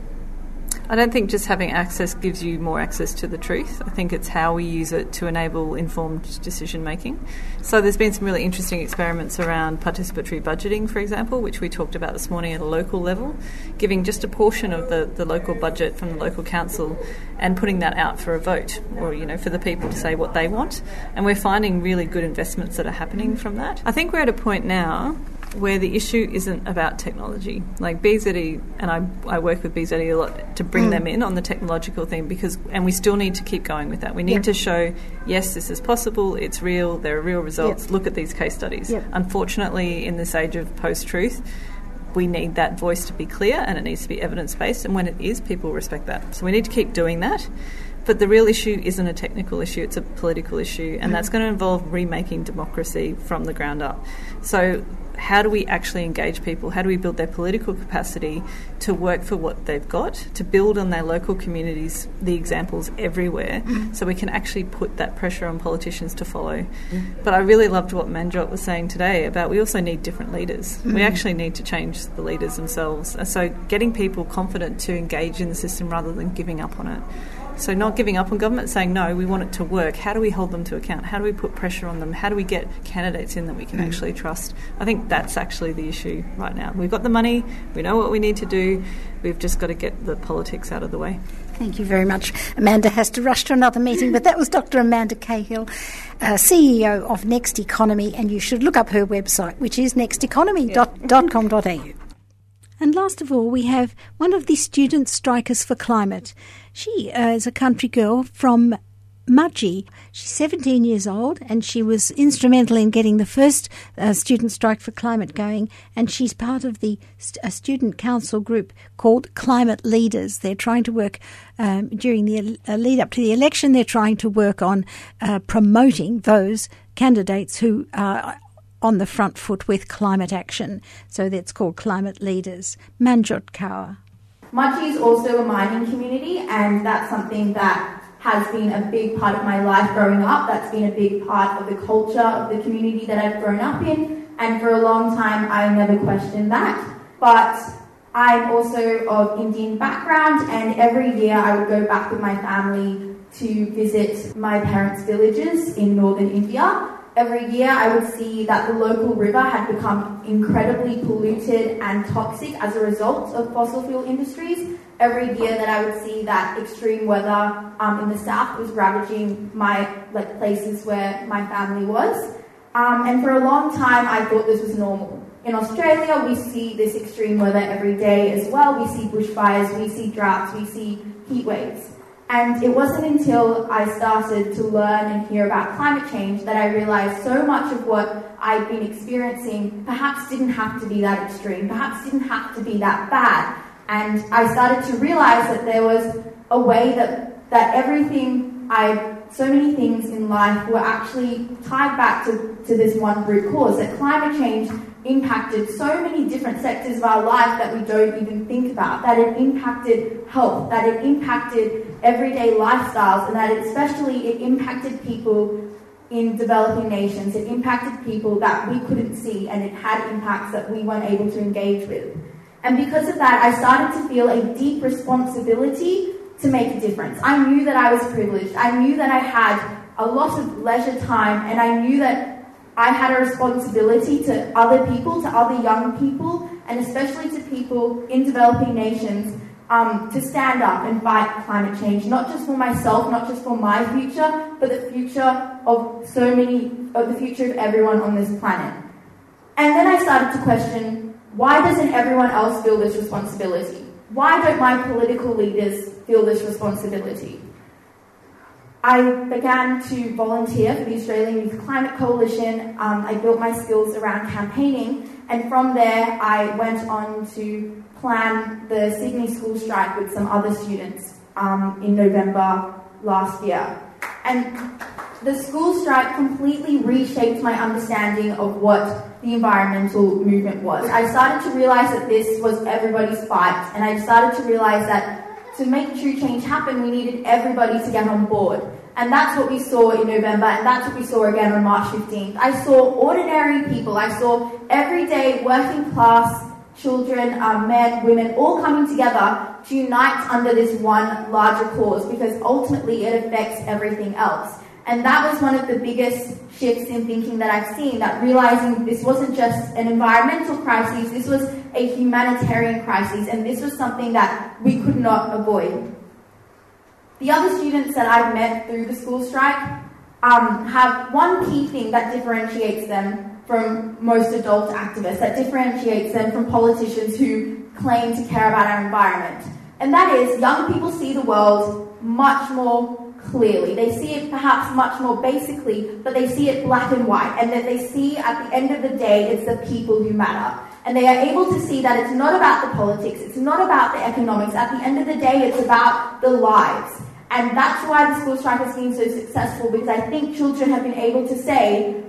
I don't think just having access gives you more access to the truth. I think it's how we use it to enable informed decision making. So there's been some really interesting experiments around participatory budgeting, for example, which we talked about this morning at a local level, giving just a portion of the, the local budget from the local council and putting that out for a vote or, you know, for the people to say what they want. And we're finding really good investments that are happening from that. I think we're at a point now where the issue isn't about technology. Like BZE, and I, I work with BZE a lot to bring mm. them in on the technological thing because, and we still need to keep going with that. We need Yeah. to show, yes, this is possible, it's real, there are real results, Yeah. look at these case studies. Yeah. Unfortunately, in this age of post truth, we need that voice to be clear and it needs to be evidence based. And when it is, people respect that. So we need to keep doing that. But the real issue isn't a technical issue, it's a political issue. And mm. that's going to involve remaking democracy from the ground up. So, how do we actually engage people? How do we build their political capacity to work for what they've got, to build on their local communities, the examples everywhere, mm-hmm. so we can actually put that pressure on politicians to follow? Mm-hmm. But I really loved what Manjot was saying today about we also need different leaders. We mm-hmm. actually need to change the leaders themselves. So, getting people confident to engage in the system rather than giving up on it. So, not giving up on government, saying, no, we want it to work. How do we hold them to account? How do we put pressure on them? How do we get candidates in that we can actually trust? I think that's actually the issue right now. We've got the money, we know what we need to do, we've just got to get the politics out of the way. Thank you very much. Amanda has to rush to another meeting, but that was Dr. Amanda Cahill, uh, CEO of Next Economy, and you should look up her website, which is nexteconomy.com.au. And last of all, we have one of the student strikers for climate. She uh, is a country girl from Mudgee. She's 17 years old and she was instrumental in getting the first uh, student strike for climate going. And she's part of the st- a student council group called Climate Leaders. They're trying to work um, during the uh, lead up to the election. They're trying to work on uh, promoting those candidates who are on the front foot with climate action. So that's called Climate Leaders. Manjot Kaur. Mudgee is also a mining community, and that's something that has been a big part of my life growing up. That's been a big part of the culture of the community that I've grown up in, and for a long time I never questioned that. But I'm also of Indian background, and every year I would go back with my family to visit my parents' villages in northern India. Every year I would see that the local river had become incredibly polluted and toxic as a result of fossil fuel industries. Every year that I would see that extreme weather um, in the south was ravaging my like places where my family was. Um, and for a long time I thought this was normal. In Australia, we see this extreme weather every day as well. We see bushfires, we see droughts, we see heat waves. And it wasn't until I started to learn and hear about climate change that I realized so much of what I'd been experiencing perhaps didn't have to be that extreme, perhaps didn't have to be that bad. And I started to realize that there was a way that, that everything I, so many things in life were actually tied back to, to this one root cause, that climate change impacted so many different sectors of our life that we don't even think about, that it impacted health, that it impacted everyday lifestyles, and that it, especially it impacted people in developing nations. It impacted people that we couldn't see, and it had impacts that we weren't able to engage with. And because of that, I started to feel a deep responsibility to make a difference. I knew that I was privileged. I knew that I had a lot of leisure time, and I knew that I had a responsibility to other people, to other young people, and especially to people in developing nations um, to stand up and fight climate change, not just for myself, not just for my future, but the future of so many, of the future of everyone on this planet. And then I started to question why doesn't everyone else feel this responsibility? Why don't my political leaders feel this responsibility? I began to volunteer for the Australian Youth Climate Coalition. Um, I built my skills around campaigning, and from there, I went on to plan the Sydney school strike with some other students um, in November last year. And the school strike completely reshaped my understanding of what the environmental movement was. I started to realize that this was everybody's fight, and I started to realize that to make true change happen, we needed everybody to get on board. And that's what we saw in November, and that's what we saw again on March 15th. I saw ordinary people, I saw everyday working class children, um, men, women, all coming together to unite under this one larger cause because ultimately it affects everything else. And that was one of the biggest shifts in thinking that I've seen, that realizing this wasn't just an environmental crisis, this was a humanitarian crisis, and this was something that we could not avoid. The other students that I've met through the school strike um, have one key thing that differentiates them from most adult activists, that differentiates them from politicians who claim to care about our environment. And that is, young people see the world much more clearly. They see it perhaps much more basically, but they see it black and white, and that they see at the end of the day it's the people who matter. And they are able to see that it's not about the politics, it's not about the economics. At the end of the day, it's about the lives. And that's why the school strike has been so successful because I think children have been able to say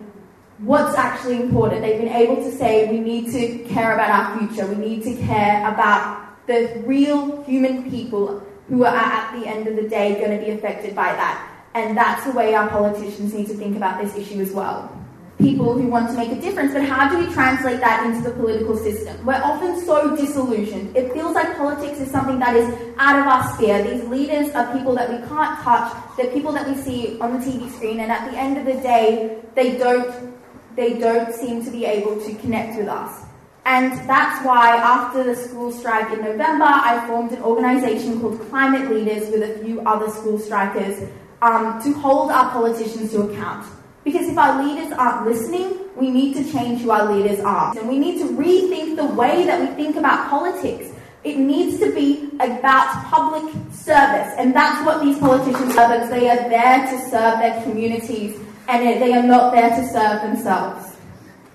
what's actually important. They've been able to say we need to care about our future, we need to care about the real human people who are at the end of the day going to be affected by that. And that's the way our politicians need to think about this issue as well people who want to make a difference, but how do we translate that into the political system? We're often so disillusioned. It feels like politics is something that is out of our sphere. These leaders are people that we can't touch. They're people that we see on the TV screen, and at the end of the day, they don't they don't seem to be able to connect with us. And that's why, after the school strike in November, I formed an organisation called Climate Leaders with a few other school strikers um, to hold our politicians to account. Because if our leaders aren't listening, we need to change who our leaders are. And we need to rethink the way that we think about politics. It needs to be about public service. And that's what these politicians are. Because they are there to serve their communities and they are not there to serve themselves.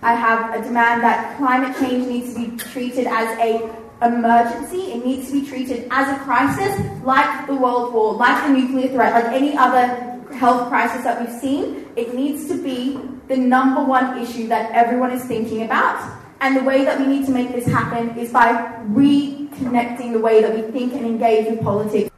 I have a demand that climate change needs to be treated as a emergency. It needs to be treated as a crisis, like the World War, like the nuclear threat, like any other health crisis that we've seen, it needs to be the number one issue that everyone is thinking about. And the way that we need to make this happen is by reconnecting the way that we think and engage with politics.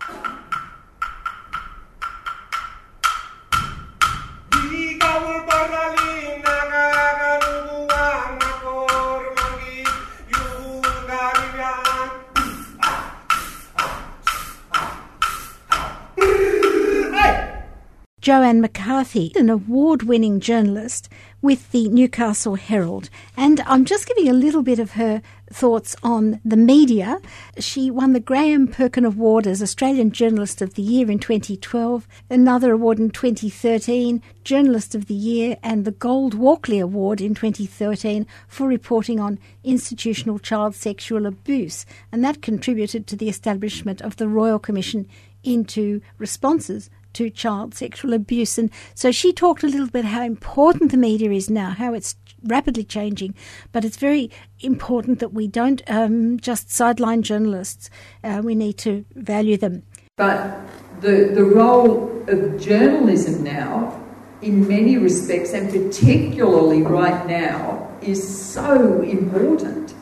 Joanne McCarthy, an award winning journalist with the Newcastle Herald. And I'm just giving a little bit of her thoughts on the media. She won the Graham Perkin Award as Australian Journalist of the Year in 2012, another award in 2013, Journalist of the Year, and the Gold Walkley Award in 2013 for reporting on institutional child sexual abuse. And that contributed to the establishment of the Royal Commission into responses to child sexual abuse. And so she talked a little bit how important the media is now, how it's rapidly changing, but it's very important that we don't um, just sideline journalists. Uh, we need to value them. But the, the role of journalism now, in many respects, and particularly right now, is so important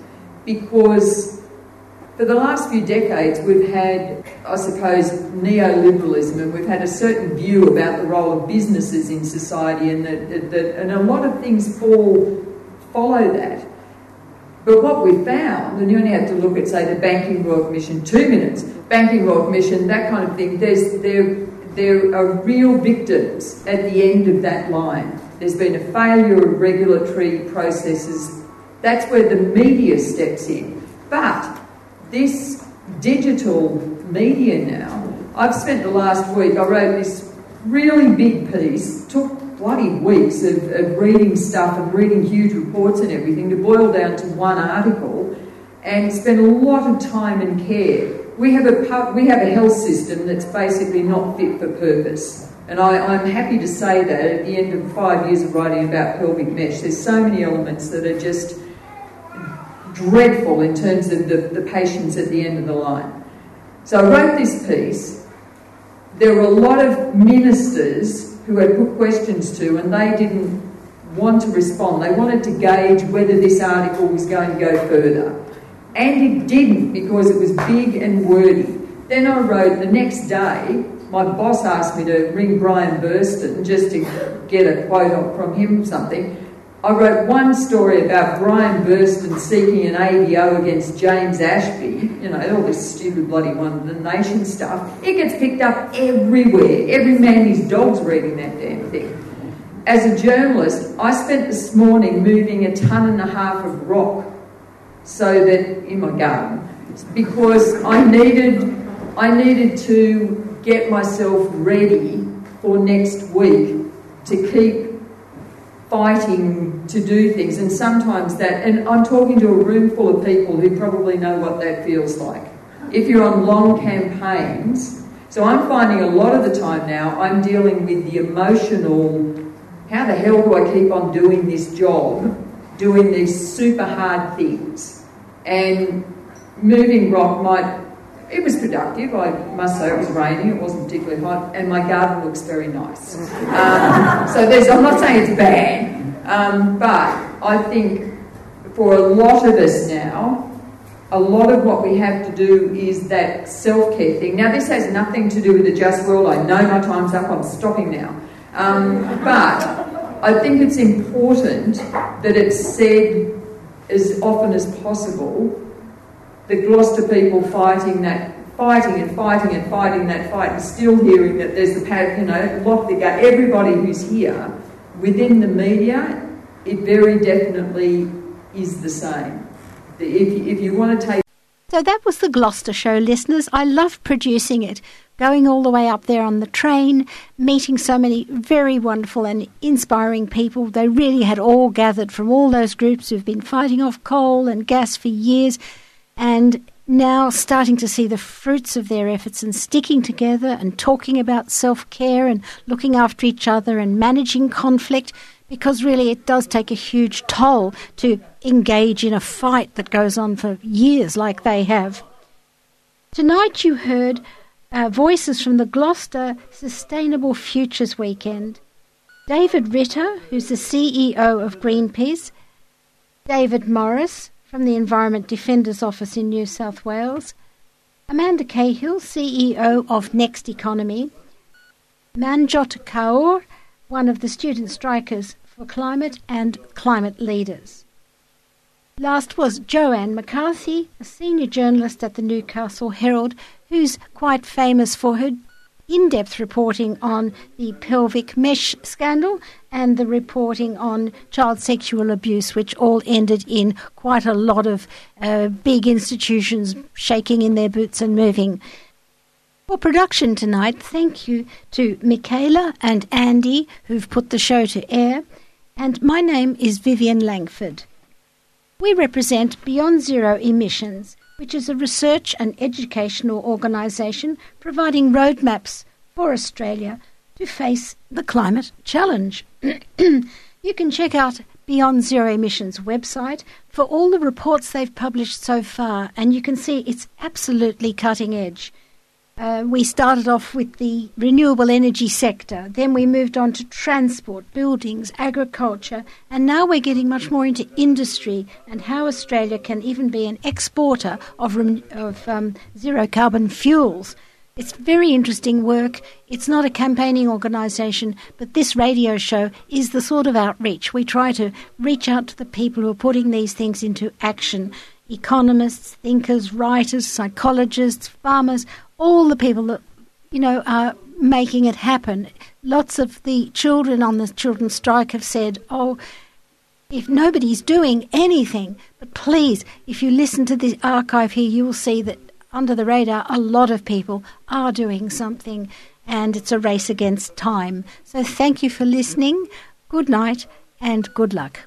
because for the last few decades, we've had, I suppose, neoliberalism, and we've had a certain view about the role of businesses in society, and that, that and a lot of things fall follow that. But what we found, and you only have to look at, say, the Banking Royal Commission, two minutes, Banking Royal Commission, that kind of thing. There's there there are real victims at the end of that line. There's been a failure of regulatory processes. That's where the media steps in. But this digital media now, I've spent the last week, I wrote this really big piece, took bloody weeks of, of reading stuff and reading huge reports and everything to boil down to one article and spent a lot of time and care. We have a, we have a health system that's basically not fit for purpose. And I, am happy to say that at the end of five years of writing about pelvic mesh, there's so many elements that are just dreadful in terms of the, the patients at the end of the line. So I wrote this piece. There were a lot of ministers who had put questions to, and they didn't want to respond. They wanted to gauge whether this article was going to go further. And it didn't because it was big and wordy. Then I wrote the next day, my boss asked me to ring Brian Burston just to get a quote from him something. I wrote one story about Brian Burston seeking an AVO against James Ashby, you know, all this stupid bloody one, the nation stuff. It gets picked up everywhere. Every man his dog's reading that damn thing. As a journalist, I spent this morning moving a ton and a half of rock so that in my garden because I needed I needed to get myself ready for next week to keep fighting to do things. And sometimes that and I'm talking to a room full of people who probably know what that feels like. If you're on long campaigns so I'm finding a lot of the time now I'm dealing with the emotional how the hell do I keep on doing this job doing these super hard things? And moving rock might, it was productive, I must say. It was raining, it wasn't particularly hot, and my garden looks very nice. Um, so there's, I'm not saying it's bad, um, but I think for a lot of us now, a lot of what we have to do is that self care thing. Now, this has nothing to do with the just world. I know my time's up, I'm stopping now. Um, but I think it's important that it's said as often as possible the Gloucester people fighting that, fighting and fighting and fighting that fight, and still hearing that there's the you know, lock the gate. Everybody who's here within the media, it very definitely is the same. If, if you want to take so that was the Gloucester Show, listeners. I love producing it, going all the way up there on the train, meeting so many very wonderful and inspiring people. They really had all gathered from all those groups who've been fighting off coal and gas for years and now starting to see the fruits of their efforts and sticking together and talking about self care and looking after each other and managing conflict because really it does take a huge toll to engage in a fight that goes on for years like they have. Tonight you heard uh, voices from the Gloucester Sustainable Futures Weekend. David Ritter, who's the CEO of Greenpeace, David Morris from the Environment Defenders Office in New South Wales, Amanda Cahill, CEO of Next Economy, Manjot Kaur, one of the student strikers for climate and climate leaders. Last was Joanne McCarthy, a senior journalist at the Newcastle Herald, who's quite famous for her in depth reporting on the pelvic mesh scandal and the reporting on child sexual abuse, which all ended in quite a lot of uh, big institutions shaking in their boots and moving. For production tonight, thank you to Michaela and Andy who've put the show to air, and my name is Vivian Langford. We represent Beyond Zero Emissions, which is a research and educational organisation providing roadmaps for Australia to face the climate challenge. you can check out Beyond Zero Emissions website for all the reports they've published so far, and you can see it's absolutely cutting edge. Uh, we started off with the renewable energy sector, then we moved on to transport, buildings, agriculture, and now we're getting much more into industry and how Australia can even be an exporter of, of um, zero carbon fuels. It's very interesting work. It's not a campaigning organisation, but this radio show is the sort of outreach. We try to reach out to the people who are putting these things into action economists, thinkers, writers, psychologists, farmers, all the people that, you know, are making it happen. Lots of the children on the children's strike have said, oh, if nobody's doing anything, but please, if you listen to the archive here, you will see that under the radar, a lot of people are doing something, and it's a race against time. So thank you for listening. Good night and good luck.